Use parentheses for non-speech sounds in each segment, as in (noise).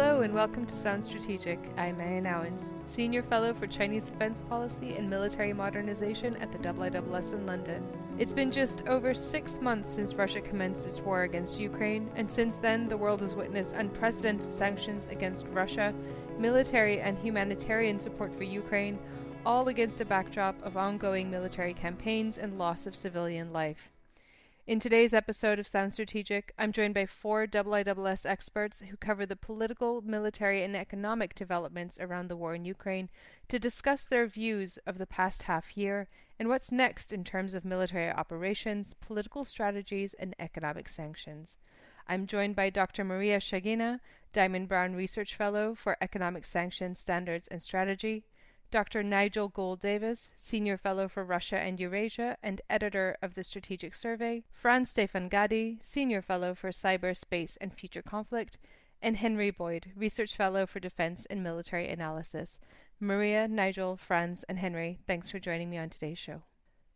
Hello and welcome to Sound Strategic. I'm Meia Nouwens, Senior Fellow for Chinese Defense Policy and Military Modernization at the IISS in London. It's been just over six months since Russia commenced its war against Ukraine, and since then the world has witnessed unprecedented sanctions against Russia, military and humanitarian support for Ukraine, all against a backdrop of ongoing military campaigns and loss of civilian life. In today's episode of Sound Strategic, I'm joined by four IISS experts who cover the political, military, and economic developments around the war in Ukraine to discuss their views of the past half year and what's next in terms of military operations, political strategies, and economic sanctions. I'm joined by Dr. Maria Shagina, Diamond Brown Research Fellow for Economic Sanctions Standards and Strategy, Dr. Nigel Gould-Davies, Senior Fellow for Russia and Eurasia and editor of the Strategic Survey, Franz Stefan Gady, Senior Fellow for Cyber, Space, and Future Conflict, and Henry Boyd, Research Fellow for Defense and Military Analysis. Maria, Nigel, Franz, and Henry, thanks for joining me on today's show.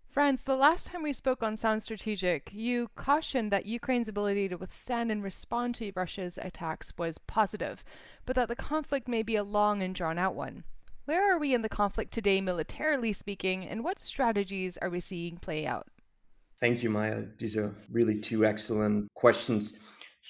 Franz, the last time we spoke on Sound Strategic, you cautioned that Ukraine's ability to withstand and respond to Russia's attacks was positive, but that the conflict may be a long and drawn out one. Where are we in the conflict today, militarily speaking, and what strategies are we seeing play out? Thank you, Meia. These are really two excellent questions.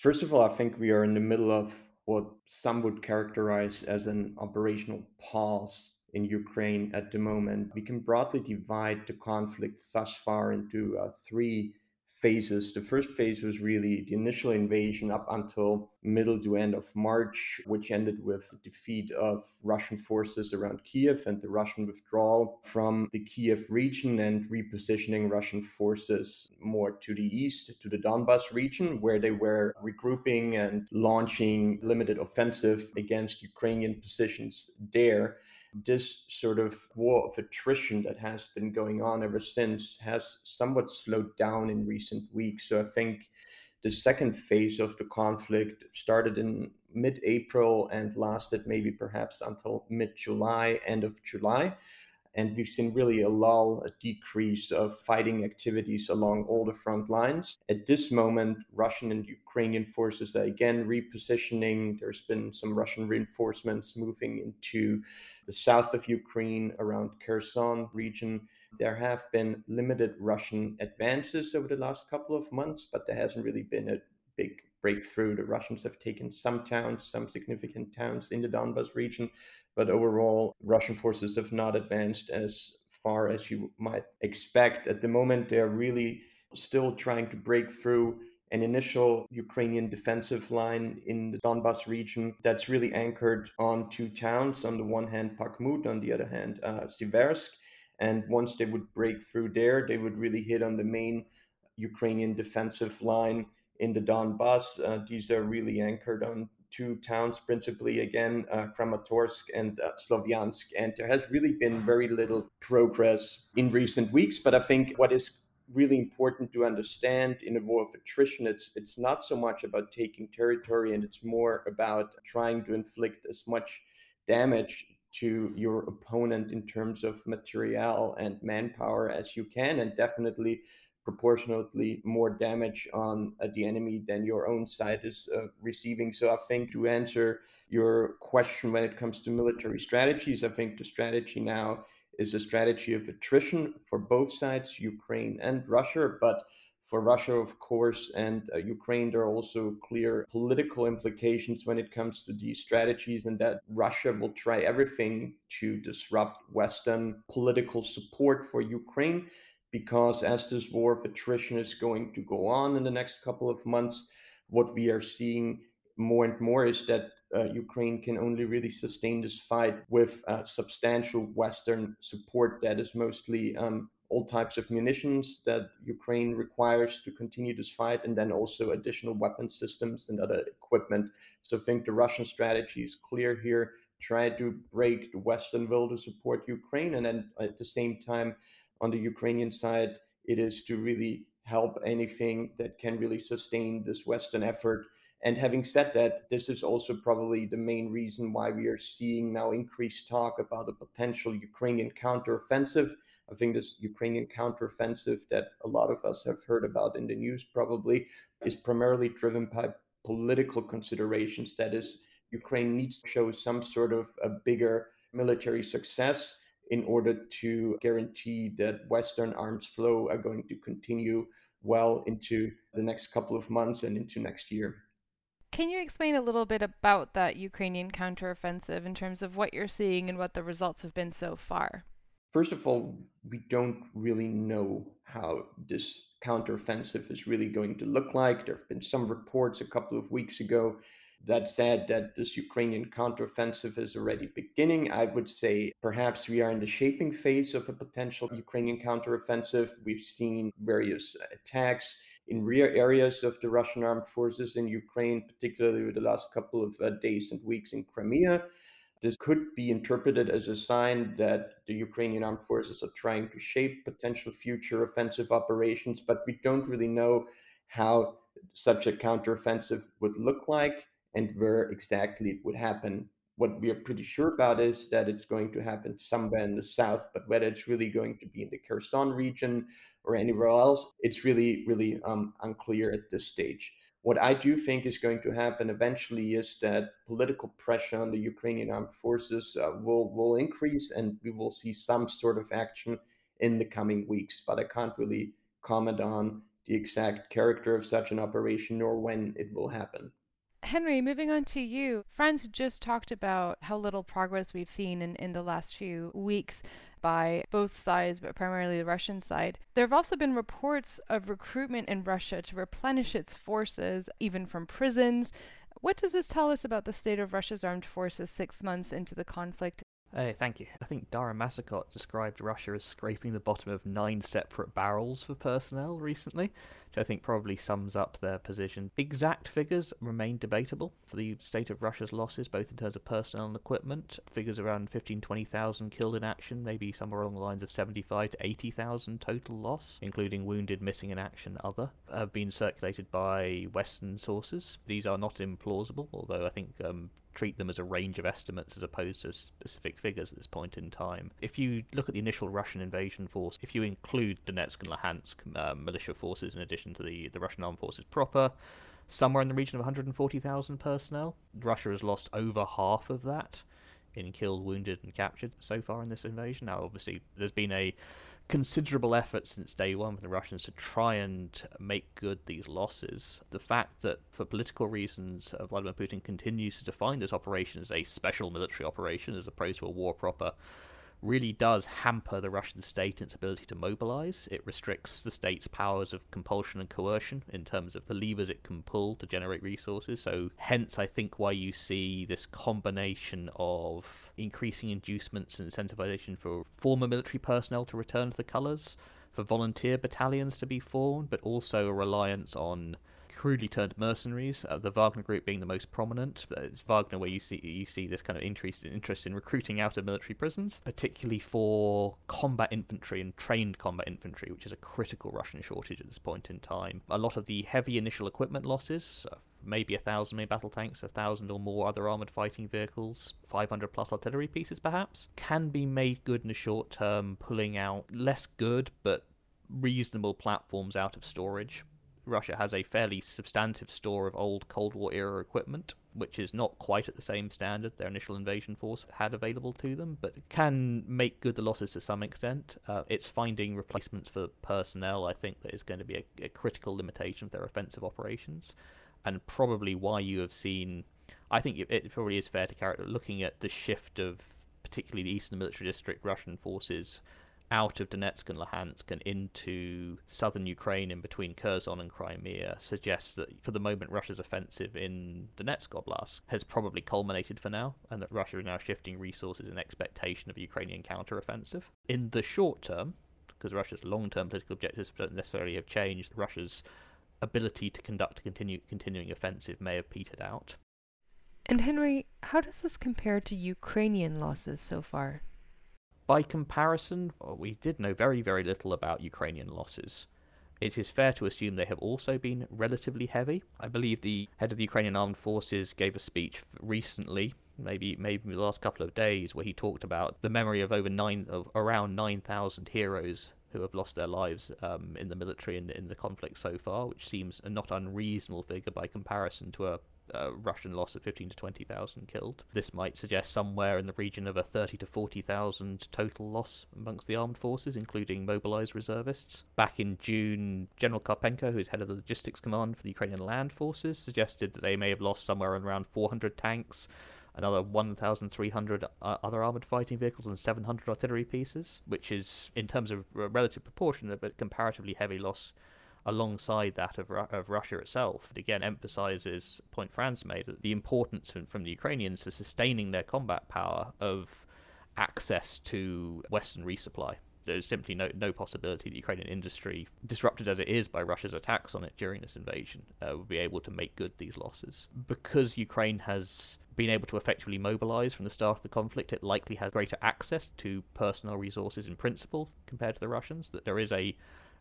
First of all, I think we are in the middle of what some would characterize as an operational pause in Ukraine at the moment. We can broadly divide the conflict thus far into uh, three phases. The first phase was really the initial invasion up until middle to end of March, which ended with the defeat of Russian forces around Kiev and the Russian withdrawal from the Kiev region and repositioning Russian forces more to the east, to the Donbas region, where they were regrouping and launching limited offensive against Ukrainian positions there this sort of war of attrition that has been going on ever since has somewhat slowed down in recent weeks. So I think the second phase of the conflict started in mid April and lasted maybe perhaps until mid July, end of July and we've seen really a lull, a decrease of fighting activities along all the front lines. At this moment, Russian and Ukrainian forces are again repositioning. There's been some Russian reinforcements moving into the south of Ukraine around Kherson region. There have been limited Russian advances over the last couple of months, but there hasn't really been a big breakthrough. The Russians have taken some towns, some significant towns in the Donbas region, but overall, Russian forces have not advanced as far as you might expect. At the moment, they're really still trying to break through an initial Ukrainian defensive line in the Donbas region that's really anchored on two towns. On the one hand, Bakhmut, on the other hand, uh, Siversk. And once they would break through there, they would really hit on the main Ukrainian defensive line in the Donbas. Uh, these are really anchored on two towns, principally again uh, Kramatorsk and uh, Slovyansk. And there has really been very little progress in recent weeks. But I think what is really important to understand in a war of attrition, it's it's not so much about taking territory, and it's more about trying to inflict as much damage to your opponent in terms of material and manpower as you can, and definitely proportionately more damage on uh, the enemy than your own side is uh, receiving. So I think to answer your question when it comes to military strategies, I think the strategy now is a strategy of attrition for both sides, Ukraine and Russia. But for Russia, of course, and uh, Ukraine, there are also clear political implications when it comes to these strategies, and that Russia will try everything to disrupt Western political support for Ukraine because as this war of attrition is going to go on in the next couple of months, what we are seeing more and more is that uh, Ukraine can only really sustain this fight with uh, substantial Western support that is mostly um, all types of munitions that Ukraine requires to continue this fight, and then also additional weapon systems and other equipment. So I think the Russian strategy is clear here try to break the Western will to support Ukraine, and then at the same time, on the Ukrainian side, it is to really help anything that can really sustain this Western effort. And having said that, this is also probably the main reason why we are seeing now increased talk about a potential Ukrainian counteroffensive. I think this Ukrainian counteroffensive that a lot of us have heard about in the news probably is primarily driven by political considerations. That is, Ukraine needs to show some sort of a bigger military success in order to guarantee that Western arms flow are going to continue well into the next couple of months and into next year. Can you explain a little bit about that Ukrainian counteroffensive in terms of what you're seeing and what the results have been so far? First of all, we don't really know how this counteroffensive is really going to look like. There have been some reports a couple of weeks ago that said that this Ukrainian counteroffensive is already beginning. I would say perhaps we are in the shaping phase of a potential Ukrainian counteroffensive. We've seen various attacks in rear areas of the Russian armed forces in Ukraine, particularly over the last couple of uh, days and weeks in Crimea. This could be interpreted as a sign that the Ukrainian armed forces are trying to shape potential future offensive operations, but we don't really know how such a counteroffensive would look like and where exactly it would happen. What we are pretty sure about is that it's going to happen somewhere in the south, but whether it's really going to be in the Kherson region or anywhere else, it's really, really um, unclear at this stage. What I do think is going to happen eventually is that political pressure on the Ukrainian armed forces uh, will will increase, and we will see some sort of action in the coming weeks. But I can't really comment on the exact character of such an operation nor when it will happen. Henry, moving on to you. Franz just talked about how little progress we've seen in, in the last few weeks by both sides, but primarily the Russian side. There have also been reports of recruitment in Russia to replenish its forces, even from prisons. What does this tell us about the state of Russia's armed forces six months into the conflict Hey, thank you. I think Dara Massicot described Russia as scraping the bottom of nine separate barrels for personnel recently, which I think probably sums up their position. Exact figures remain debatable for the state of Russia's losses, both in terms of personnel and equipment. Figures around 15, 20,000 killed in action, maybe somewhere along the lines of 75 to 80,000 total loss, including wounded, missing in action, other, have been circulated by Western sources. These are not implausible, although I think um, treat them as a range of estimates as opposed to specific figures at this point in time. If you look at the initial Russian invasion force, if you include Donetsk and Luhansk uh, militia forces in addition to the, the Russian armed forces proper, somewhere in the region of 140,000 personnel. Russia has lost over half of that in killed, wounded, and captured so far in this invasion. Now, obviously, there's been a considerable effort since day one from the Russians to try and make good these losses. The fact that, for political reasons, uh, Vladimir Putin continues to define this operation as a special military operation as opposed to a war proper really does hamper the Russian state and its ability to mobilize. It restricts the state's powers of compulsion and coercion in terms of the levers it can pull to generate resources. So, hence, I think why you see this combination of increasing inducements and incentivization for former military personnel to return to the colors, for volunteer battalions to be formed, but also a reliance on crudely termed mercenaries. Uh, the Wagner Group being the most prominent. It's Wagner where you see you see this kind of increased interest in recruiting out of military prisons, particularly for combat infantry and trained combat infantry, which is a critical Russian shortage at this point in time. A lot of the heavy initial equipment losses. Uh, maybe a thousand main battle tanks, a thousand or more other armored fighting vehicles, 500 plus artillery pieces perhaps, can be made good in the short term, pulling out less good but reasonable platforms out of storage Russia has a fairly substantive store of old Cold War era equipment, which is not quite at the same standard their initial invasion force had available to them, but can make good the losses to some extent. Uh, it's finding replacements for personnel, I think, that is going to be a, a critical limitation of their offensive operations, and probably why you have seen. I think it probably is fair to carry looking at the shift of particularly the Eastern Military District Russian forces out of Donetsk and Luhansk and into southern Ukraine in between Kherson and Crimea suggests that for the moment Russia's offensive in Donetsk Oblast has probably culminated for now, and that Russia is now shifting resources in expectation of a Ukrainian counteroffensive. In the short term, because Russia's long-term political objectives don't necessarily have changed, Russia's ability to conduct a continue, continuing offensive may have petered out. And Henry, how does this compare to Ukrainian losses so far? By comparison, we did know very, very little about Ukrainian losses. It is fair to assume they have also been relatively heavy. I believe the head of the Ukrainian armed forces gave a speech recently, maybe maybe the last couple of days, where he talked about the memory of over nine, of around nine thousand heroes who have lost their lives um, in the military and in the conflict so far, which seems a not unreasonable figure by comparison to a uh, Russian loss of 15 to 20,000 killed. This might suggest somewhere in the region of a 30 to 40,000 total loss amongst the armed forces, including mobilized reservists. Back in June, General Karpenko, who's head of the logistics command for the Ukrainian land forces, suggested that they may have lost somewhere around 400 tanks, another 1,300 uh, other armored fighting vehicles, and 700 artillery pieces, which is, in terms of relative proportion, a but comparatively heavy loss alongside that of, of Russia itself. It again emphasizes the point Franz made the importance from, from the Ukrainians for sustaining their combat power of access to Western resupply. There's simply no, no possibility the Ukrainian industry, disrupted as it is by Russia's attacks on it during this invasion, uh, will be able to make good these losses. Because Ukraine has been able to effectively mobilize from the start of the conflict, it likely has greater access to personnel resources in principle compared to the Russians. That there is a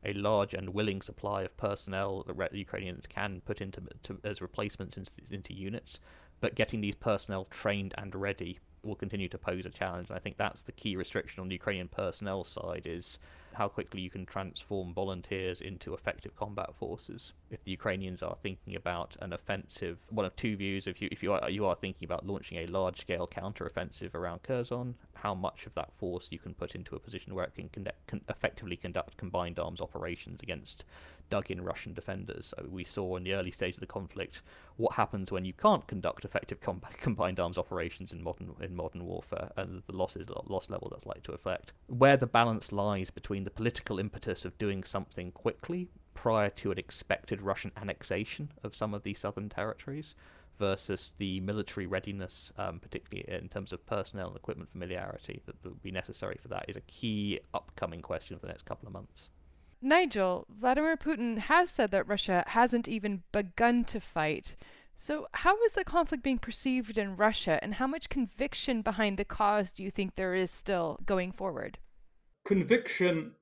a large and willing supply of personnel that the Ukrainians can put into to, as replacements into, into units, but getting these personnel trained and ready will continue to pose a challenge. And I think that's the key restriction on the Ukrainian personnel side is how quickly you can transform volunteers into effective combat forces. If the Ukrainians are thinking about an offensive, one of two views. If you if you are you are thinking about launching a large scale counter-offensive around Kherson, how much of that force you can put into a position where it can, conduct, can effectively conduct combined arms operations against dug-in Russian defenders. So we saw in the early stage of the conflict what happens when you can't conduct effective com- (laughs) combined arms operations in modern in modern warfare, and the losses loss level that's likely to affect. Where the balance lies between the political impetus of doing something quickly prior to an expected Russian annexation of some of these southern territories versus the military readiness, um, particularly in terms of personnel and equipment familiarity that would be necessary for that, is a key upcoming question for the next couple of months. Nigel, Vladimir Putin has said that Russia hasn't even begun to fight. So, how is the conflict being perceived in Russia, and how much conviction behind the cause do you think there is still going forward? Conviction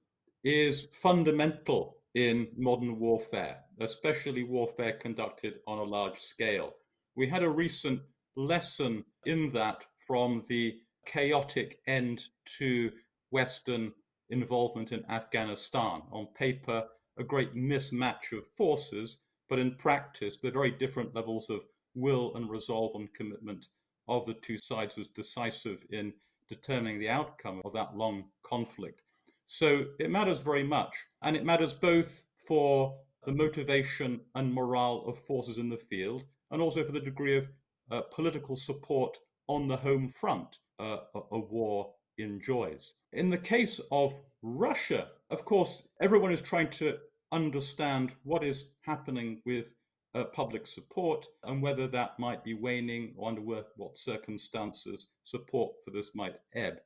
is fundamental in modern warfare, especially warfare conducted on a large scale. We had a recent lesson in that from the chaotic end to Western involvement in Afghanistan. On paper, a great mismatch of forces, but in practice, the very different levels of will and resolve and commitment of the two sides was decisive in determining the outcome of that long conflict. So it matters very much. And it matters both for the motivation and morale of forces in the field, and also for the degree of uh, political support on the home front uh, a, a war enjoys. In the case of Russia, of course, everyone is trying to understand what is happening with uh, public support and whether that might be waning or under what circumstances support for this might ebb.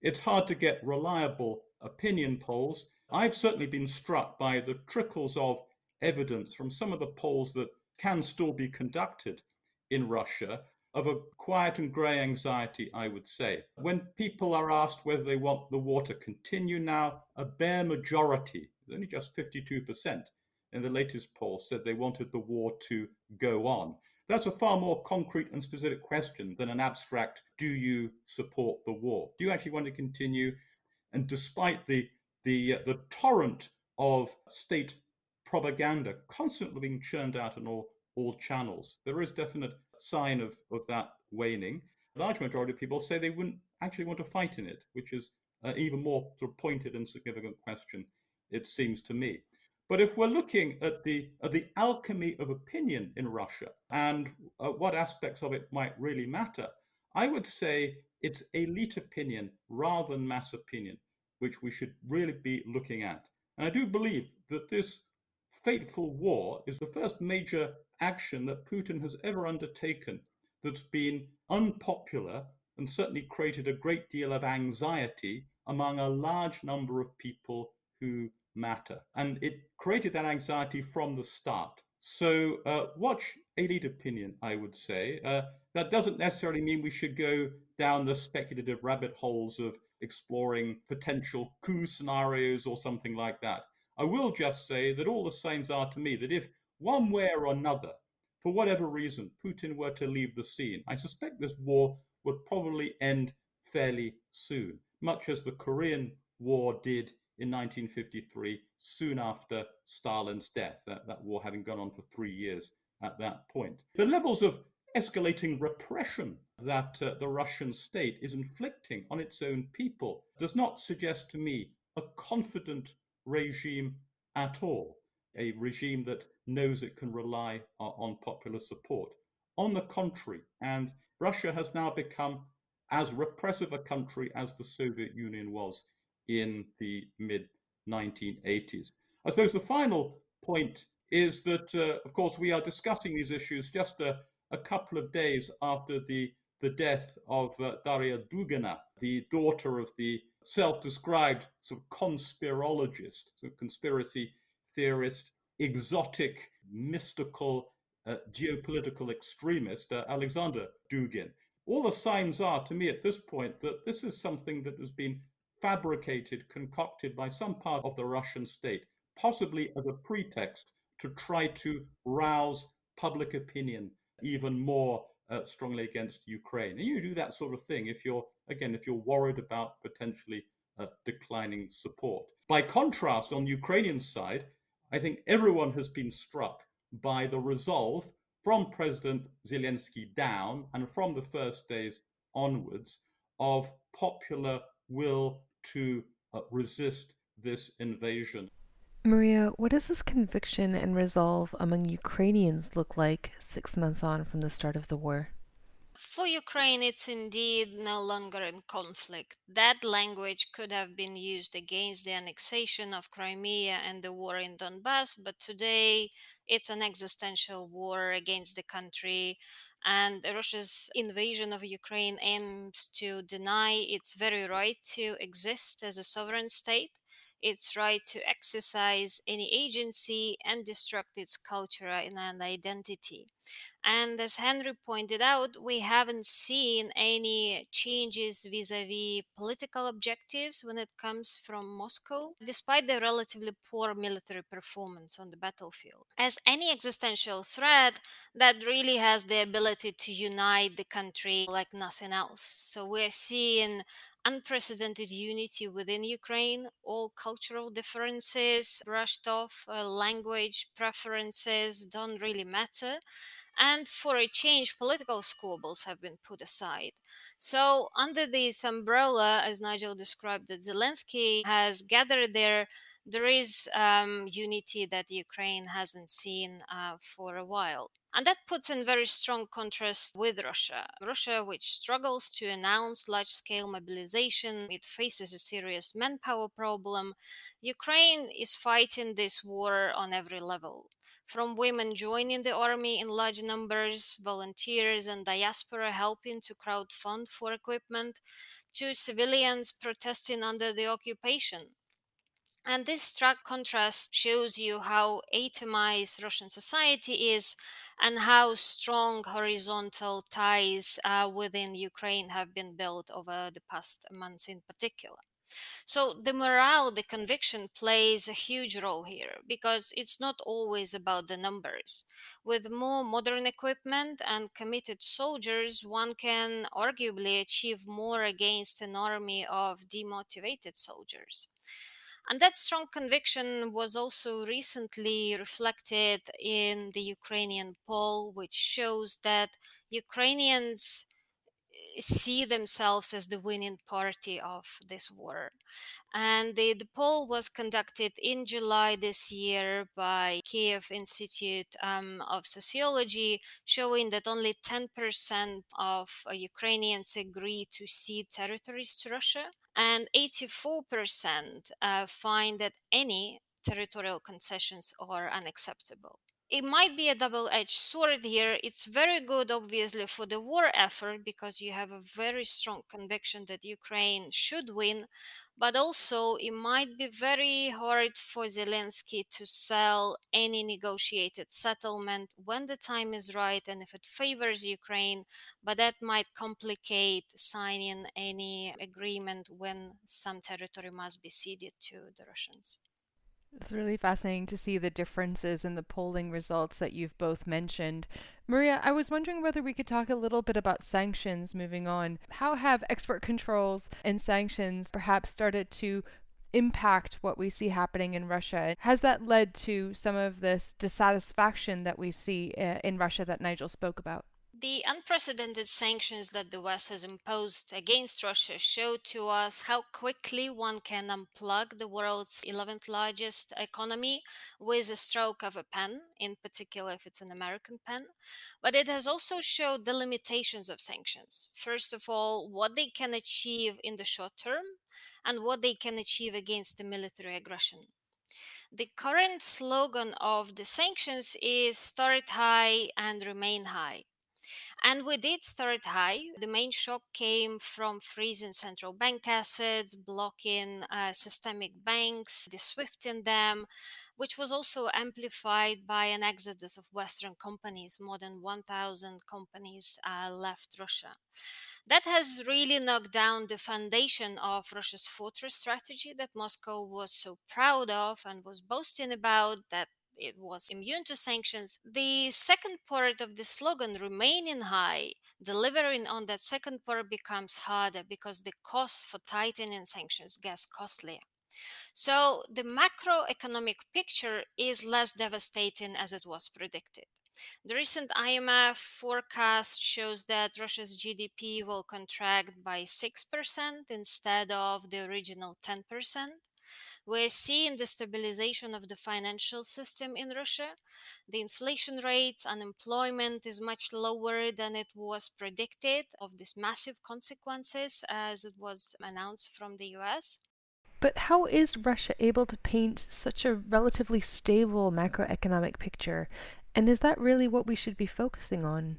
It's hard to get reliable opinion polls. I've certainly been struck by the trickles of evidence from some of the polls that can still be conducted in Russia of a quiet and grey anxiety, I would say. When people are asked whether they want the war to continue now, a bare majority, only just 52% in the latest poll, said they wanted the war to go on. That's a far more concrete and specific question than an abstract, do you support the war? Do you actually want to continue? And despite the, the, uh, the torrent of state propaganda constantly being churned out in all, all channels, there is definite sign of, of that waning. A large majority of people say they wouldn't actually want to fight in it, which is an even more sort of pointed and significant question, it seems to me. But if we're looking at the at the alchemy of opinion in Russia and uh, what aspects of it might really matter, I would say it's elite opinion rather than mass opinion, which we should really be looking at. And I do believe that this fateful war is the first major action that Putin has ever undertaken that's been unpopular and certainly created a great deal of anxiety among a large number of people who matter. And it created that anxiety from the start. So, uh, watch elite opinion, I would say. Uh, that doesn't necessarily mean we should go down the speculative rabbit holes of exploring potential coup scenarios or something like that. I will just say that all the signs are to me that if one way or another, for whatever reason, Putin were to leave the scene, I suspect this war would probably end fairly soon, much as the Korean War did in 1953, soon after Stalin's death, that, that war having gone on for three years at that point. The levels of escalating repression that uh, the Russian state is inflicting on its own people does not suggest to me a confident regime at all, a regime that knows it can rely on popular support. On the contrary, and Russia has now become as repressive a country as the Soviet Union was in the mid 1980s. I suppose the final point is that, uh, of course, we are discussing these issues just a, a couple of days after the, the death of uh, Daria Dugina, the daughter of the self described sort of conspirologist, sort of conspiracy theorist, exotic, mystical, uh, geopolitical extremist, uh, Alexander Dugin. All the signs are, to me at this point, that this is something that has been fabricated, concocted by some part of the Russian state, possibly as a pretext to try to rouse public opinion even more uh, strongly against Ukraine. And you do that sort of thing if you're, again, if you're worried about potentially uh, declining support. By contrast, on the Ukrainian side, I think everyone has been struck by the resolve from President Zelensky down and from the first days onwards of popular will to uh, resist this invasion. Maria, what does this conviction and resolve among Ukrainians look like six months on from the start of the war? For Ukraine, it's indeed no longer in conflict. That language could have been used against the annexation of Crimea and the war in Donbass, but today it's an existential war against the country. And Russia's invasion of Ukraine aims to deny its very right to exist as a sovereign state its right to exercise any agency and destruct its culture and identity. And as Henry pointed out, we haven't seen any changes vis a vis political objectives when it comes from Moscow, despite the relatively poor military performance on the battlefield. As any existential threat that really has the ability to unite the country like nothing else. So we're seeing unprecedented unity within Ukraine, all cultural differences brushed off, uh, language preferences don't really matter. And for a change, political squabbles have been put aside. So, under this umbrella, as Nigel described, that Zelensky has gathered there there is um, unity that Ukraine hasn't seen uh, for a while. And that puts in very strong contrast with Russia. Russia, which struggles to announce large scale mobilization, it faces a serious manpower problem. Ukraine is fighting this war on every level. From women joining the army in large numbers, volunteers and diaspora helping to crowdfund for equipment, to civilians protesting under the occupation. And this stark contrast shows you how atomized Russian society is and how strong horizontal ties uh, within Ukraine have been built over the past months in particular. So the morale, the conviction plays a huge role here because it's not always about the numbers. With more modern equipment and committed soldiers, one can arguably achieve more against an army of demotivated soldiers. And that strong conviction was also recently reflected in the Ukrainian poll, which shows that Ukrainians see themselves as the winning party of this war. And the, the poll was conducted in July this year by Kiev Institute um, of Sociology, showing that only 10% of uh, Ukrainians agree to cede territories to Russia and 84% uh, find that any territorial concessions are unacceptable. It might be a double edged sword here. It's very good, obviously, for the war effort because you have a very strong conviction that Ukraine should win, but also it might be very hard for Zelensky to sell any negotiated settlement when the time is right and if it favors Ukraine, but that might complicate signing any agreement when some territory must be ceded to the Russians. It's really fascinating to see the differences in the polling results that you've both mentioned. Maria, I was wondering whether we could talk a little bit about sanctions moving on. How have export controls and sanctions perhaps started to impact what we see happening in Russia? Has that led to some of this dissatisfaction that we see uh, in Russia that Nigel spoke about? The unprecedented sanctions that the West has imposed against Russia show to us how quickly one can unplug the world's 11th largest economy with a stroke of a pen, in particular if it's an American pen. But it has also showed the limitations of sanctions. First of all, what they can achieve in the short term and what they can achieve against the military aggression. The current slogan of the sanctions is start high and remain high. And we did start high. The main shock came from freezing central bank assets, blocking uh, systemic banks, de-SWIFTing them, which was also amplified by an exodus of Western companies. More than 1,000 companies uh, left Russia. That has really knocked down the foundation of Russia's fortress strategy that Moscow was so proud of and was boasting about that it was immune to sanctions. The second part of the slogan, remaining high, delivering on that second part becomes harder because the cost for tightening sanctions gets costlier. So the macroeconomic picture is less devastating as it was predicted. The recent IMF forecast shows that Russia's GDP will contract by 6% instead of the original 10%. We're seeing the stabilization of the financial system in Russia. The inflation rate, unemployment is much lower than it was predicted of these massive consequences as it was announced from the US. But how is Russia able to paint such a relatively stable macroeconomic picture? And is that really what we should be focusing on?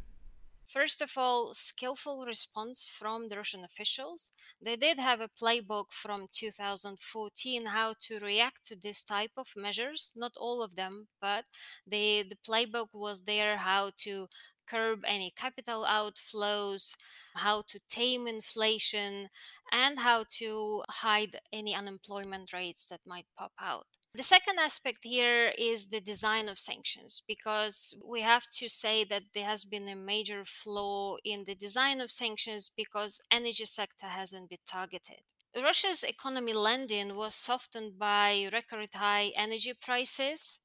First of all, skillful response from the Russian officials. They did have a playbook from 2014 how to react to this type of measures. Not all of them, but the, the playbook was there how to curb any capital outflows, how to tame inflation, and how to hide any unemployment rates that might pop out. The second aspect here is the design of sanctions, because we have to say that there has been a major flaw in the design of sanctions because energy sector hasn't been targeted. Russia's economy lending was softened by record high energy prices.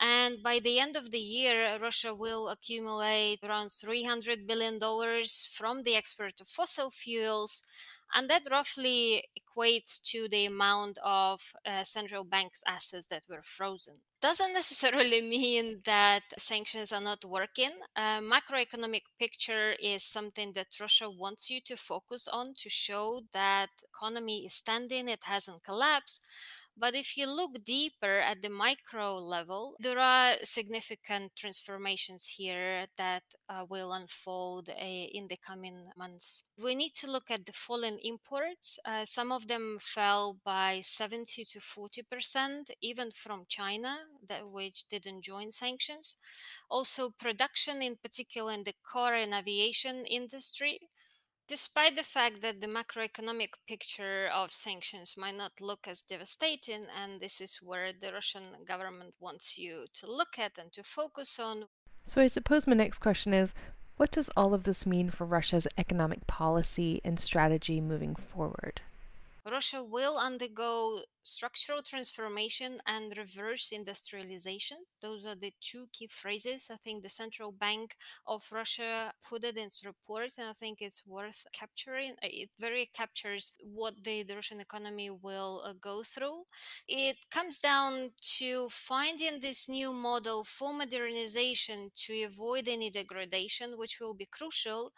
And by the end of the year, Russia will accumulate around $300 billion from the export of fossil fuels and that roughly equates to the amount of uh, central bank's assets that were frozen. Doesn't (laughs) necessarily mean that sanctions are not working. Uh, macroeconomic picture is something that Russia wants you to focus on to show that economy is standing, it hasn't collapsed. But if you look deeper at the micro level, there are significant transformations here that uh, will unfold uh, in the coming months. We need to look at the fallen imports. Uh, some of them fell by 70 to 40 percent, even from China, that which didn't join sanctions. Also, production, in particular in the car and aviation industry, Despite the fact that the macroeconomic picture of sanctions might not look as devastating, and this is where the Russian government wants you to look at and to focus on. So, I suppose my next question is what does all of this mean for Russia's economic policy and strategy moving forward? Russia will undergo structural transformation and reverse industrialization. Those are the two key phrases. I think the central bank of Russia put it in its report, and I think it's worth capturing. It very captures what the, the Russian economy will uh, go through. It comes down to finding this new model for modernization to avoid any degradation, which will be crucial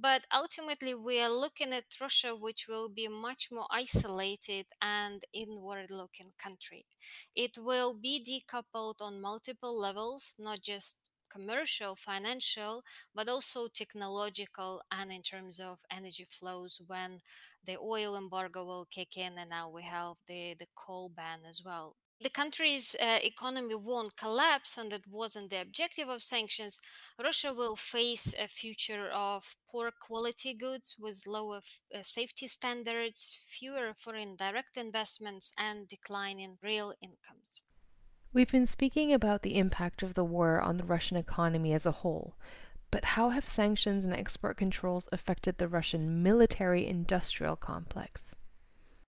but ultimately, we are looking at Russia, which will be much more isolated and inward looking country. It will be decoupled on multiple levels, not just commercial, financial, but also technological and in terms of energy flows when the oil embargo will kick in and now we have the, the coal ban as well the country's uh, economy won't collapse, and that wasn't the objective of sanctions, Russia will face a future of poor quality goods with lower f- uh, safety standards, fewer foreign direct investments, and declining real incomes. We've been speaking about the impact of the war on the Russian economy as a whole, but how have sanctions and export controls affected the Russian military industrial complex?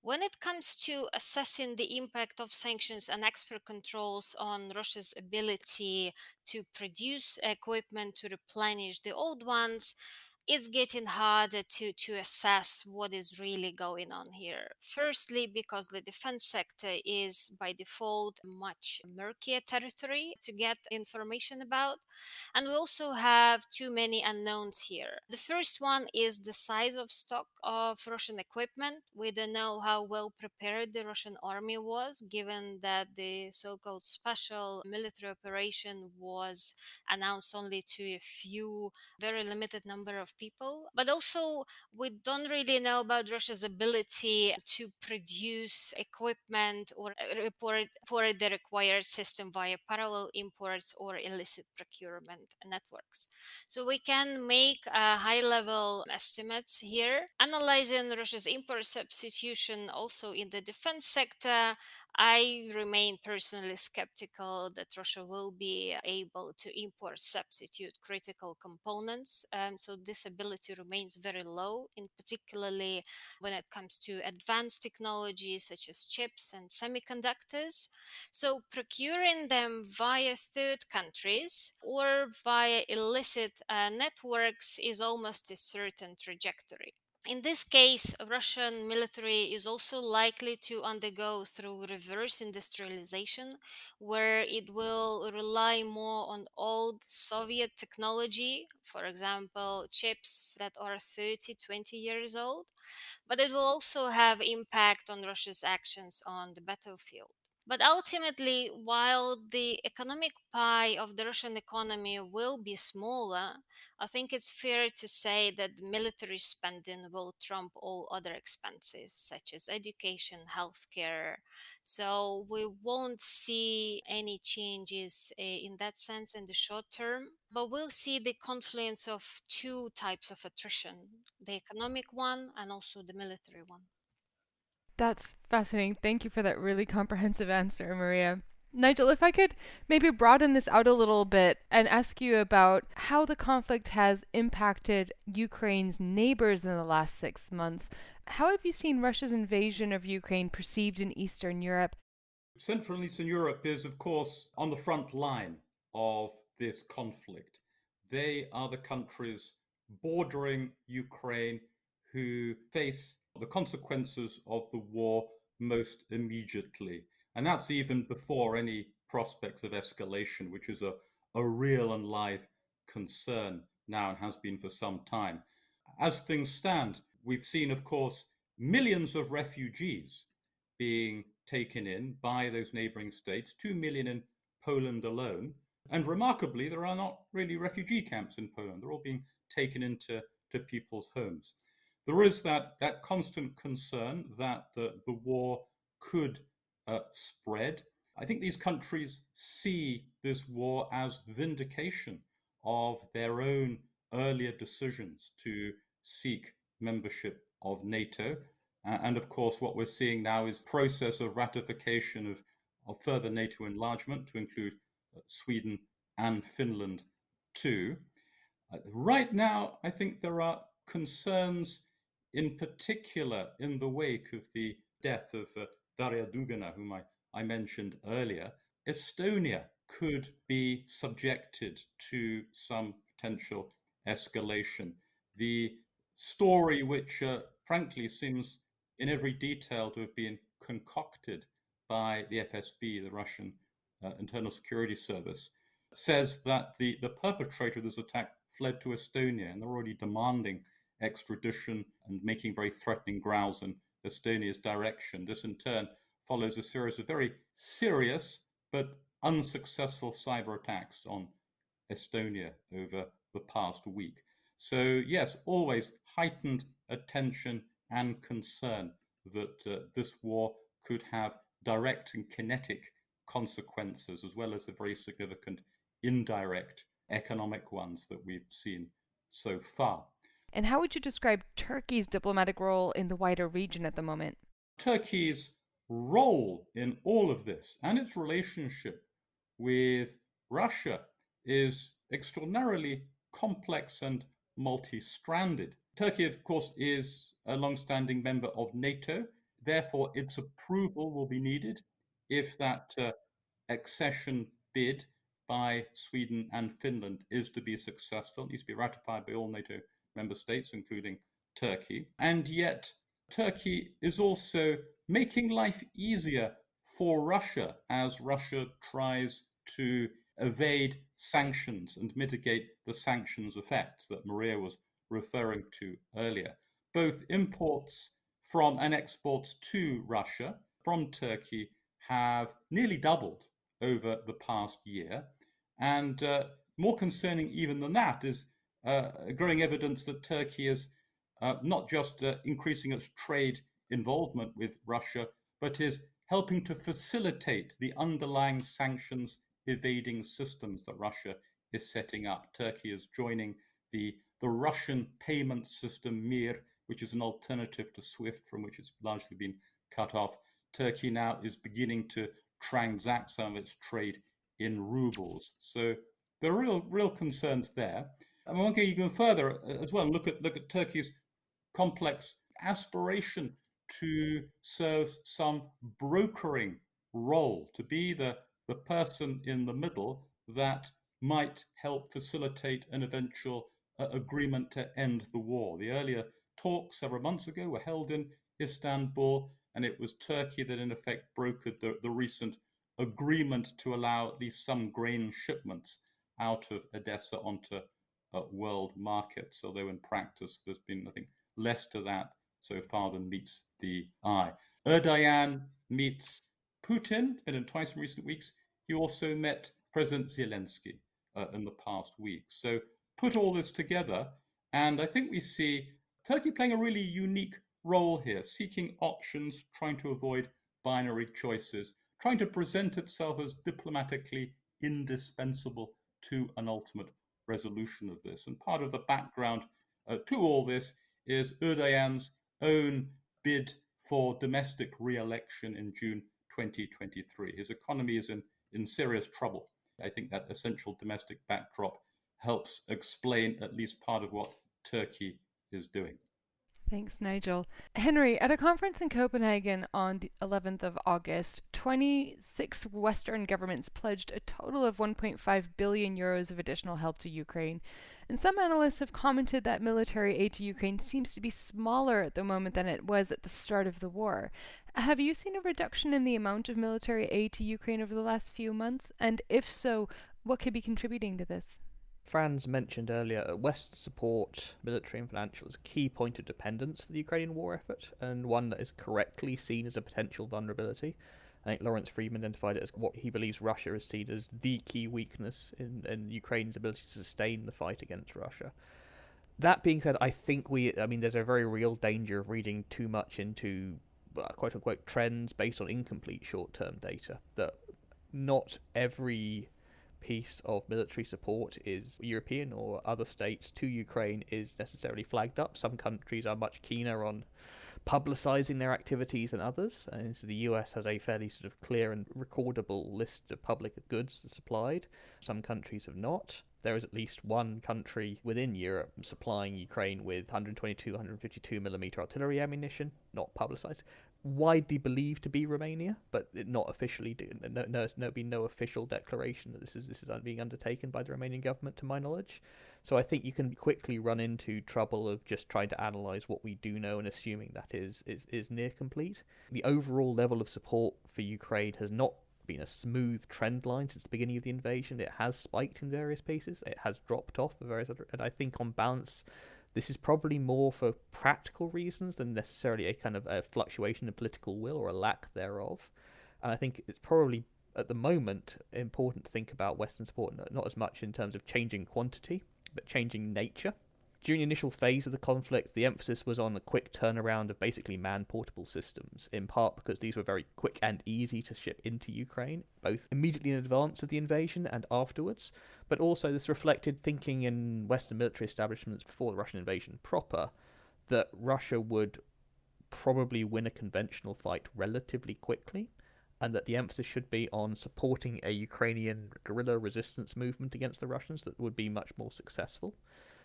When it comes to assessing the impact of sanctions and export controls on Russia's ability to produce equipment to replenish the old ones, it's getting harder to, to assess what is really going on here. Firstly, because the defense sector is by default much murkier territory to get information about. And we also have too many unknowns here. The first one is the size of stock of Russian equipment. We don't know how well prepared the Russian army was, given that the so called special military operation was announced only to a few, very limited number of people. But also, we don't really know about Russia's ability to produce equipment or report for the required system via parallel imports or illicit procurement networks. So we can make uh, high level estimates here. Analyzing Russia's import substitution also in the defense sector, I remain personally skeptical that Russia will be able to import substitute critical components. Um, so this ability remains very low, in particularly when it comes to advanced technologies such as chips and semiconductors. So procuring them via third countries or via illicit uh, networks is almost a certain trajectory. In this case, Russian military is also likely to undergo through reverse industrialization, where it will rely more on old Soviet technology, for example, chips that are 30, 20 years old, but it will also have impact on Russia's actions on the battlefield. But ultimately, while the economic pie of the Russian economy will be smaller, I think it's fair to say that military spending will trump all other expenses, such as education, healthcare. So we won't see any changes eh, in that sense in the short term, but we'll see the confluence of two types of attrition the economic one and also the military one. That's fascinating. Thank you for that really comprehensive answer, Maria. Nigel, if I could maybe broaden this out a little bit and ask you about how the conflict has impacted Ukraine's neighbors in the last six months. How have you seen Russia's invasion of Ukraine perceived in Eastern Europe? Central and Eastern Europe is, of course, on the front line of this conflict. They are the countries bordering Ukraine who face the consequences of the war most immediately. And that's even before any prospects of escalation, which is a, a real and live concern now and has been for some time. As things stand, we've seen, of course, millions of refugees being taken in by those neighboring states, 2 million in Poland alone. And remarkably, there are not really refugee camps in Poland. They're all being taken into to people's homes there is that, that constant concern that the, the war could uh, spread. I think these countries see this war as vindication of their own earlier decisions to seek membership of NATO. Uh, and of course, what we're seeing now is process of ratification of, of further NATO enlargement to include uh, Sweden and Finland too. Uh, right now, I think there are concerns in particular in the wake of the death of uh, Daria Dugina, whom I, I mentioned earlier, Estonia could be subjected to some potential escalation. The story, which uh, frankly seems in every detail to have been concocted by the FSB, the Russian uh, Internal Security Service, says that the, the perpetrator of this attack fled to Estonia and they're already demanding extradition and making very threatening growls in Estonia's direction. This, in turn, follows a series of very serious but unsuccessful cyber attacks on Estonia over the past week. So, yes, always heightened attention and concern that uh, this war could have direct and kinetic consequences, as well as the very significant indirect economic ones that we've seen so far. And how would you describe Turkey's diplomatic role in the wider region at the moment? Turkey's role in all of this and its relationship with Russia is extraordinarily complex and multi stranded. Turkey, of course, is a long standing member of NATO. therefore, its approval will be needed if that uh, accession bid by Sweden and Finland is to be successful. It needs to be ratified by all NATO member states, including Turkey. And yet, Turkey is also making life easier for Russia as Russia tries to evade sanctions and mitigate the sanctions effects that Maria was referring to earlier. Both imports from and exports to Russia from Turkey have nearly doubled over the past year. And uh, more concerning even than that is growing evidence that Turkey is uh, not just uh, increasing its trade involvement with Russia, but is helping to facilitate the underlying sanctions evading systems that Russia is setting up. Turkey is joining the, the Russian payment system MIR, which is an alternative to SWIFT, from which it's largely been cut off. Turkey now is beginning to transact some of its trade in rubles. So there are real, real concerns there. And one can even further uh, as well look at look at Turkey's complex aspiration to serve some brokering role, to be the, the person in the middle that might help facilitate an eventual uh, agreement to end the war. The earlier talks several months ago were held in Istanbul, and it was Turkey that, in effect, brokered the, the recent agreement to allow at least some grain shipments out of Odessa onto uh, world markets, although in practice there's been, I think, less to that so far than meets the eye. Erdogan meets Putin, been in twice in recent weeks. He also met President Zelensky uh, in the past week. So put all this together, and I think we see Turkey playing a really unique role here, seeking options, trying to avoid binary choices, trying to present itself as diplomatically indispensable to an ultimate resolution of this. And part of the background uh, to all this is Erdogan's own bid for domestic re-election in June 2023. His economy is in, in serious trouble. I think that essential domestic backdrop helps explain at least part of what Turkey is doing. Thanks, Nigel. Henry, at a conference in Copenhagen on the 11th of August, 26 Western governments pledged a total of 1.5 billion euros of additional help to Ukraine. And some analysts have commented that military aid to Ukraine seems to be smaller at the moment than it was at the start of the war. Have you seen a reduction in the amount of military aid to Ukraine over the last few months? And if so, what could be contributing to this? Franz mentioned earlier, uh, Western support, military and financial, is a key point of dependence for the Ukrainian war effort, and one that is correctly seen as a potential vulnerability. I think Lawrence Freedman identified it as what he believes Russia has seen as the key weakness in, in Ukraine's ability to sustain the fight against Russia. That being said, I think we, I mean, there's a very real danger of reading too much into uh, quote unquote trends based on incomplete short term data. That not every piece of military support is European or other states to Ukraine is necessarily flagged up. Some countries are much keener on publicizing their activities than others. And so the US has a fairly sort of clear and recordable list of public goods supplied. Some countries have not. There is at least one country within Europe supplying Ukraine with 122, 152 millimeter artillery ammunition, not publicized widely believed to be Romania, but not officially. No, no, no, been no official declaration that this is this is being undertaken by the Romanian government, to my knowledge. So I think you can quickly run into trouble of just trying to analyze what we do know and assuming that is is is near complete. The overall level of support for Ukraine has not been a smooth trend line since the beginning of the invasion. It has spiked in various pieces. It has dropped off for various other, and I think on balance this is probably more for practical reasons than necessarily a kind of a fluctuation in political will or a lack thereof. And I think it's probably at the moment important to think about Western support not as much in terms of changing quantity, but changing nature. During the initial phase of the conflict, the emphasis was on a quick turnaround of basically man portable systems, in part because these were very quick and easy to ship into Ukraine, both immediately in advance of the invasion and afterwards, but also this reflected thinking in Western military establishments before the Russian invasion proper that Russia would probably win a conventional fight relatively quickly, and that the emphasis should be on supporting a Ukrainian guerrilla resistance movement against the Russians that would be much more successful.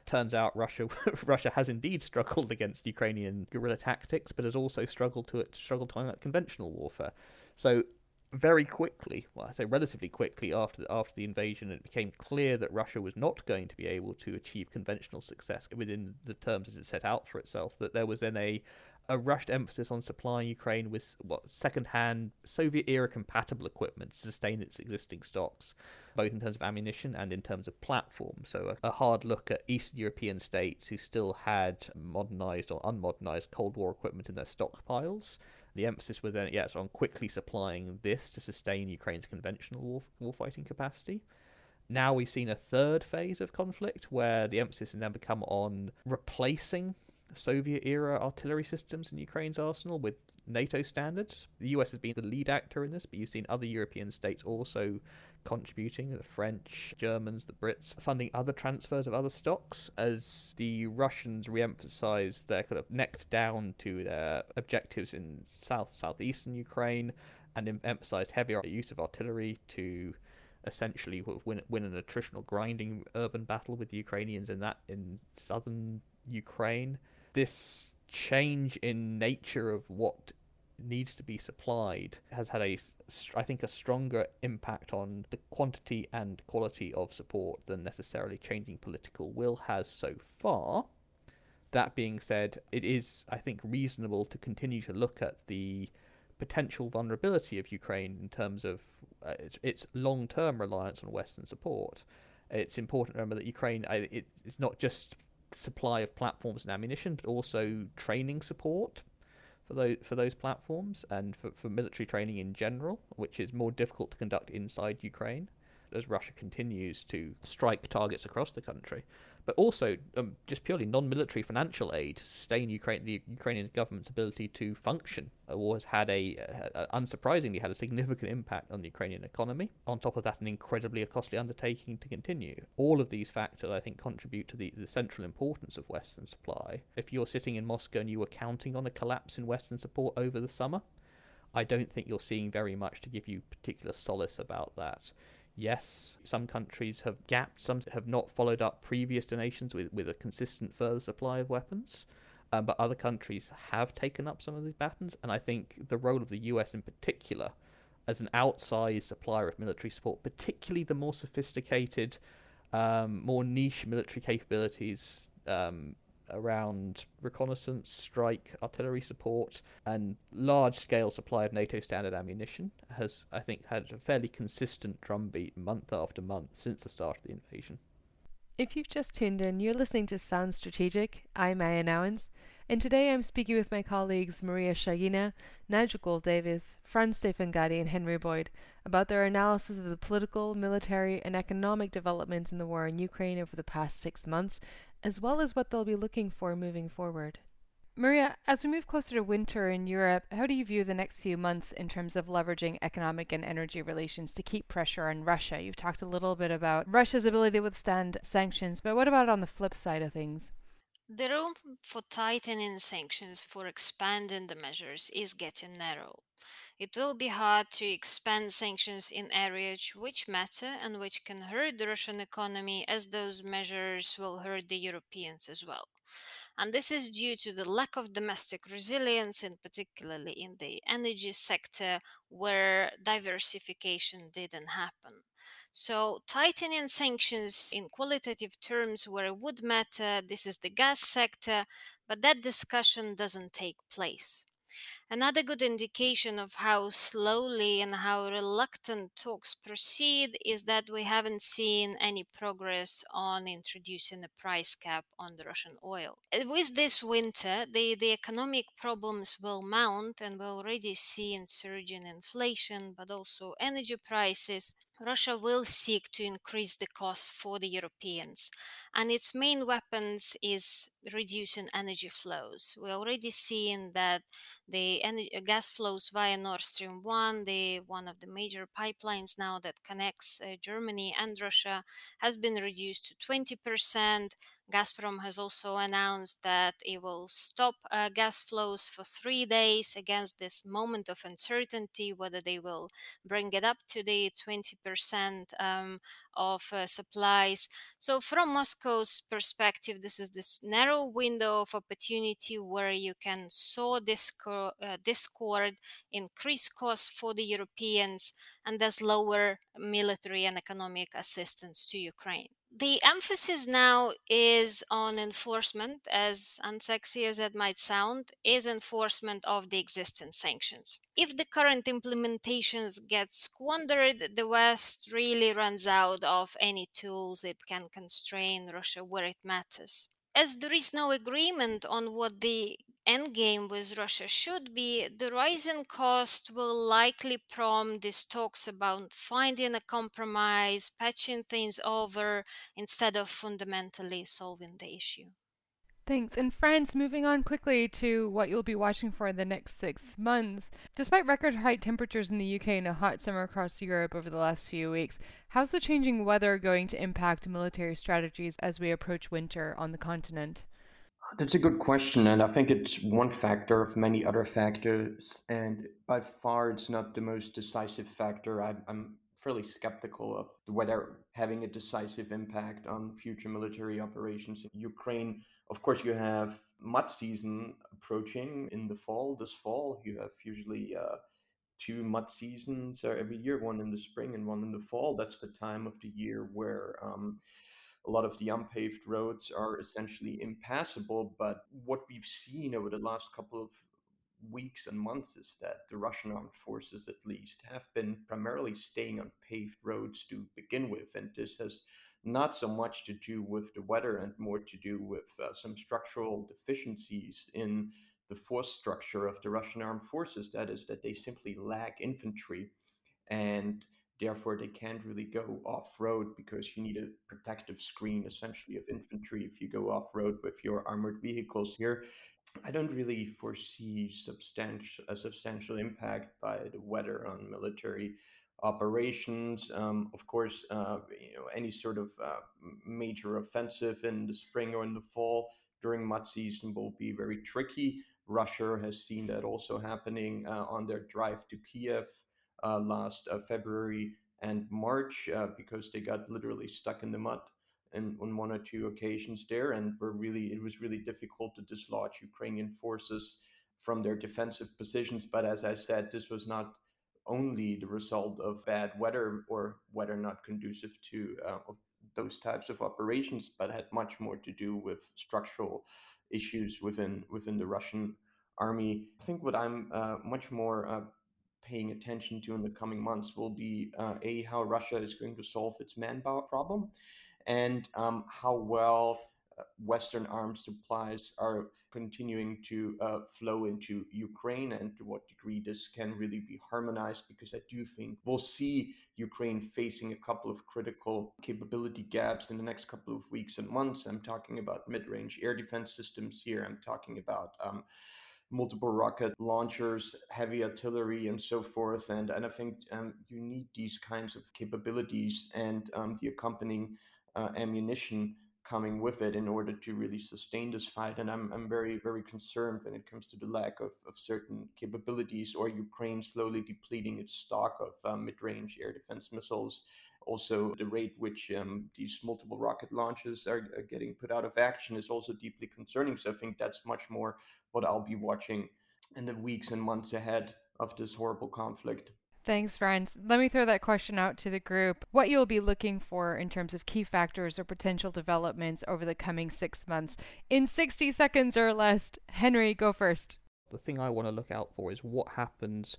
Turns out Russia (laughs) Russia has indeed struggled against Ukrainian guerrilla tactics, but has also struggled to struggled to conventional warfare. So very quickly, well, I say relatively quickly after the, after the invasion, it became clear that Russia was not going to be able to achieve conventional success within the terms that it set out for itself. That there was then a a rushed emphasis on supplying Ukraine with what second-hand Soviet-era compatible equipment to sustain its existing stocks, both in terms of ammunition and in terms of platforms. So a, a hard look at Eastern European states who still had modernized or unmodernized Cold War equipment in their stockpiles. The emphasis was then yes on quickly supplying this to sustain Ukraine's conventional war warfighting capacity. Now we've seen a third phase of conflict where the emphasis has now become on replacing Soviet era artillery systems in Ukraine's arsenal with NATO standards. The US has been the lead actor in this, but you've seen other European states also contributing the French, Germans, the Brits, funding other transfers of other stocks as the Russians re emphasize their kind of necked down to their objectives in south southeastern Ukraine and emphasized heavier use of artillery to essentially win, win an attritional grinding urban battle with the Ukrainians in that in southern Ukraine this change in nature of what needs to be supplied has had a I think a stronger impact on the quantity and quality of support than necessarily changing political will has so far. That being said, it is I think reasonable to continue to look at the potential vulnerability of Ukraine in terms of uh, its, its long-term reliance on Western support. It's important to remember that Ukraine it, it's not just supply of platforms and ammunition, but also training support for those for those platforms and for, for military training in general, which is more difficult to conduct inside Ukraine as Russia continues to strike targets across the country but also um, just purely non-military financial aid to sustain Ukraine, the Ukrainian government's ability to function. A war has had a, uh, unsurprisingly, had a significant impact on the Ukrainian economy. On top of that, an incredibly costly undertaking to continue. All of these factors, I think, contribute to the, the central importance of Western supply. If you're sitting in Moscow and you were counting on a collapse in Western support over the summer, I don't think you're seeing very much to give you particular solace about that. Yes, some countries have gapped, some have not followed up previous donations with, with a consistent further supply of weapons. Um, but other countries have taken up some of these patterns, and I think the role of the US in particular as an outsized supplier of military support, particularly the more sophisticated, um, more niche military capabilities um, around reconnaissance, strike, artillery support, and large scale supply of NATO standard ammunition has, I think, had a fairly consistent drumbeat month after month since the start of the invasion. If you've just tuned in, you're listening to Sound Strategic. I'm Meia Nouwens, and today I'm speaking with my colleagues Maria Shagina, Nigel Gould-Davies, Franz Stefan Gady, and Henry Boyd about their analysis of the political, military, and economic developments in the war in Ukraine over the past six months as well as what they'll be looking for moving forward. Maria, as we move closer to winter in Europe, how do you view the next few months in terms of leveraging economic and energy relations to keep pressure on Russia? You've talked a little bit about Russia's ability to withstand sanctions, but what about on the flip side of things? The room for tightening sanctions for expanding the measures is getting narrow. It will be hard to expand sanctions in areas which matter and which can hurt the Russian economy, as those measures will hurt the Europeans as well. And this is due to the lack of domestic resilience, and particularly in the energy sector, where diversification didn't happen. So, tightening sanctions in qualitative terms where it would matter, this is the gas sector, but that discussion doesn't take place. Another good indication of how slowly and how reluctant talks proceed is that we haven't seen any progress on introducing a price cap on the Russian oil. Uh, with this winter, the, the economic problems will mount, and we're already see surging inflation, but also energy prices. Russia will seek to increase the cost for the Europeans, and its main weapons is reducing energy flows. We're already seeing that the gas flows via Nord Stream 1, the one of the major pipelines now that connects uh, Germany and Russia, has been reduced to 20%. Gazprom has also announced that it will stop uh, gas flows for three days against this moment of uncertainty, whether they will bring it up to the 20% um, of uh, supplies. So, from Moscow's perspective, this is this narrow window of opportunity where you can sow discord, uh, discord increase costs for the Europeans, and thus lower military and economic assistance to Ukraine the emphasis now is on enforcement, as unsexy as that might sound, is enforcement of the existing sanctions. If the current implementations get squandered, the West really runs out of any tools it can constrain Russia where it matters. As there is no agreement on what the endgame with Russia should be, the rising cost will likely prompt these talks about finding a compromise, patching things over, instead of fundamentally solving the issue. Thanks. And Franz, moving on quickly to what you'll be watching for in the next six months. Despite record high temperatures in the UK and a hot summer across Europe over the last few weeks, how's the changing weather going to impact military strategies as we approach winter on the continent? That's a good question, and I think it's one factor of many other factors, and by far it's not the most decisive factor. I'm, I'm fairly skeptical of whether having a decisive impact on future military operations in Ukraine. Of course, you have mud season approaching in the fall. This fall, you have usually uh, two mud seasons uh, every year, one in the spring and one in the fall. That's the time of the year where um, a lot of the unpaved roads are essentially impassable. But what we've seen over the last couple of weeks and months is that the Russian armed forces, at least, have been primarily staying on paved roads to begin with. And this has not so much to do with the weather and more to do with uh, some structural deficiencies in the force structure of the Russian armed forces. That is, that they simply lack infantry. And therefore they can't really go off road because you need a protective screen essentially of infantry if you go off road with your armored vehicles here. I don't really foresee substantial a substantial impact by the weather on military operations. Um, of course uh, you know any sort of uh, major offensive in the spring or in the fall during mud season will be very tricky. Russia has seen that also happening uh, on their drive to kiev last uh, February and March uh, because they got literally stuck in the mud and on one or two occasions there and were really it was really difficult to dislodge Ukrainian forces from their defensive positions. But as I said this was not only the result of bad weather or weather not conducive to uh, those types of operations but had much more to do with structural issues within within the Russian army. I think what I'm uh, much more uh, paying attention to in the coming months will be uh, a how Russia is going to solve its manpower problem, and um, how well uh, Western arms supplies are continuing to uh, flow into Ukraine, and to what degree this can really be harmonized. Because I do think we'll see Ukraine facing a couple of critical capability gaps in the next couple of weeks and months. I'm talking about mid-range air defense systems here. I'm talking about um, multiple rocket launchers, heavy artillery, and so forth. And, and I think um, you need these kinds of capabilities and um, the accompanying uh, ammunition coming with it in order to really sustain this fight. And I'm, I'm very, very concerned when it comes to the lack of, of certain capabilities or Ukraine slowly depleting its stock of uh, mid range air defense missiles. Also, the rate which um, these multiple rocket launches are, are getting put out of action is also deeply concerning. So I think that's much more what I'll be watching in the weeks and months ahead of this horrible conflict. Thanks, Franz. Let me throw that question out to the group. What you'll be looking for in terms of key factors or potential developments over the coming six months in 60 seconds or less. Henry, go first. The thing I want to look out for is what happens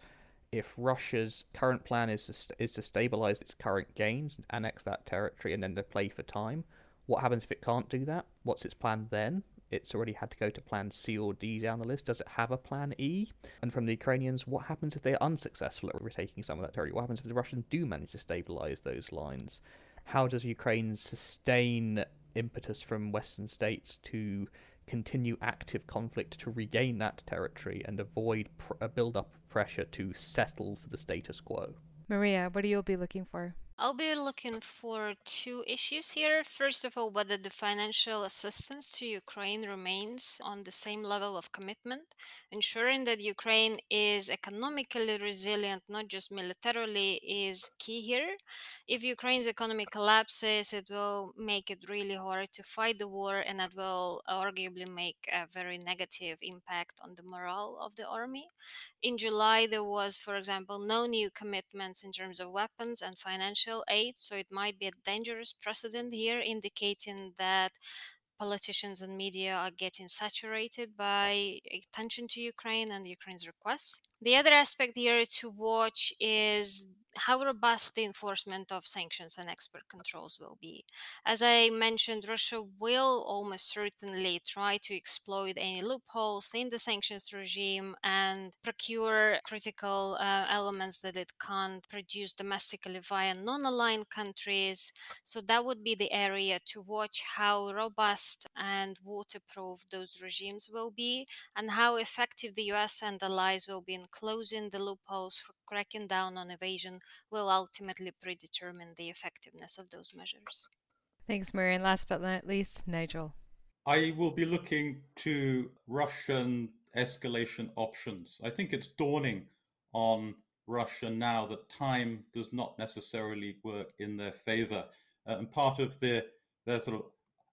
if Russia's current plan is to, st- is to stabilize its current gains, annex that territory, and then to play for time. What happens if it can't do that? What's its plan then? it's already had to go to plan C or D down the list. Does it have a plan E? And from the Ukrainians, what happens if they are unsuccessful at retaking some of that territory? What happens if the Russians do manage to stabilize those lines? How does Ukraine sustain impetus from Western states to continue active conflict to regain that territory and avoid pr- uh, a build up of pressure to settle for the status quo? Maria, what do you be looking for? I'll be looking for two issues here. First of all, whether the financial assistance to Ukraine remains on the same level of commitment, ensuring that Ukraine is economically resilient, not just militarily, is key here. If Ukraine's economy collapses, it will make it really hard to fight the war and that will arguably make a very negative impact on the morale of the army. In July, there was, for example, no new commitments in terms of weapons and financial aid. So it might be a dangerous precedent here, indicating that politicians and media are getting saturated by attention to Ukraine and Ukraine's requests. The other aspect here to watch is how robust the enforcement of sanctions and export controls will be. As I mentioned, Russia will almost certainly try to exploit any loopholes in the sanctions regime and procure critical uh, elements that it can't produce domestically via non aligned countries. So that would be the area to watch how robust and waterproof those regimes will be and how effective the US and allies will be in closing the loopholes for cracking down on evasion will ultimately predetermine the effectiveness of those measures. Thanks, Marian. Last but not least, Nigel. I will be looking to Russian escalation options. I think it's dawning on Russia now that time does not necessarily work in their favor. Uh, and part of their, their sort of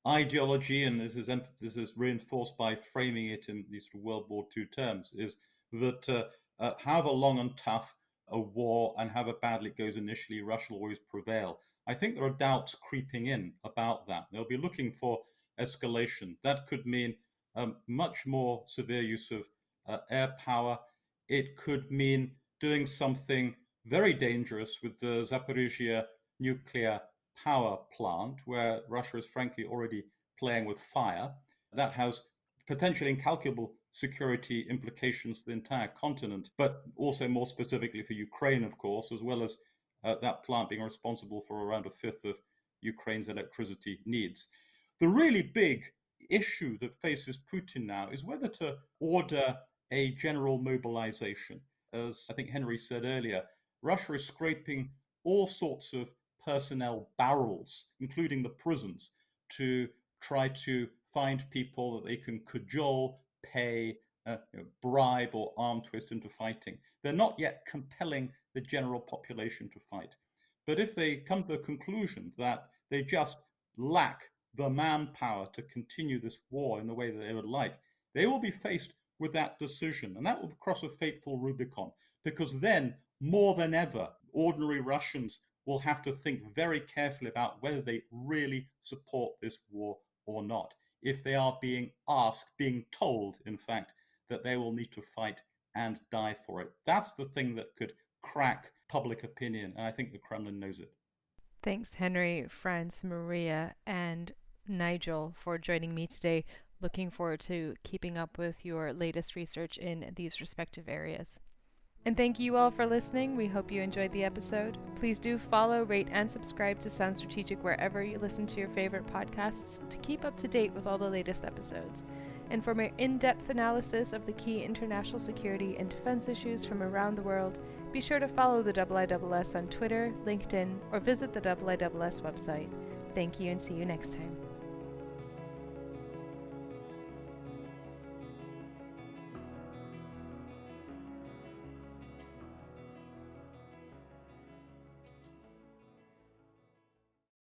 ideology, and this is, this is reinforced by framing it in these World War II terms, is that uh, uh, however long and tough a war and however badly it goes initially, Russia will always prevail. I think there are doubts creeping in about that. They'll be looking for escalation. That could mean um, much more severe use of uh, air power. It could mean doing something very dangerous with the Zaporizhia nuclear power plant, where Russia is frankly already playing with fire. That has potentially incalculable security implications for the entire continent, but also more specifically for Ukraine, of course, as well as uh, that plant being responsible for around a fifth of Ukraine's electricity needs. The really big issue that faces Putin now is whether to order a general mobilization. As I think Henry said earlier, Russia is scraping all sorts of personnel barrels, including the prisons, to try to find people that they can cajole pay, uh, you know, bribe, or arm twist into fighting. They're not yet compelling the general population to fight. But if they come to the conclusion that they just lack the manpower to continue this war in the way that they would like, they will be faced with that decision. And that will cross a fateful Rubicon, because then, more than ever, ordinary Russians will have to think very carefully about whether they really support this war or not if they are being asked, being told, in fact, that they will need to fight and die for it. That's the thing that could crack public opinion, and I think the Kremlin knows it. Thanks, Henry, Franz, Maria, and Nigel, for joining me today. Looking forward to keeping up with your latest research in these respective areas. And thank you all for listening. We hope you enjoyed the episode. Please do follow, rate, and subscribe to Sound Strategic wherever you listen to your favorite podcasts to keep up to date with all the latest episodes. And for more in depth analysis of the key international security and defense issues from around the world, be sure to follow the IISS on Twitter, LinkedIn, or visit the IISS website. Thank you and see you next time.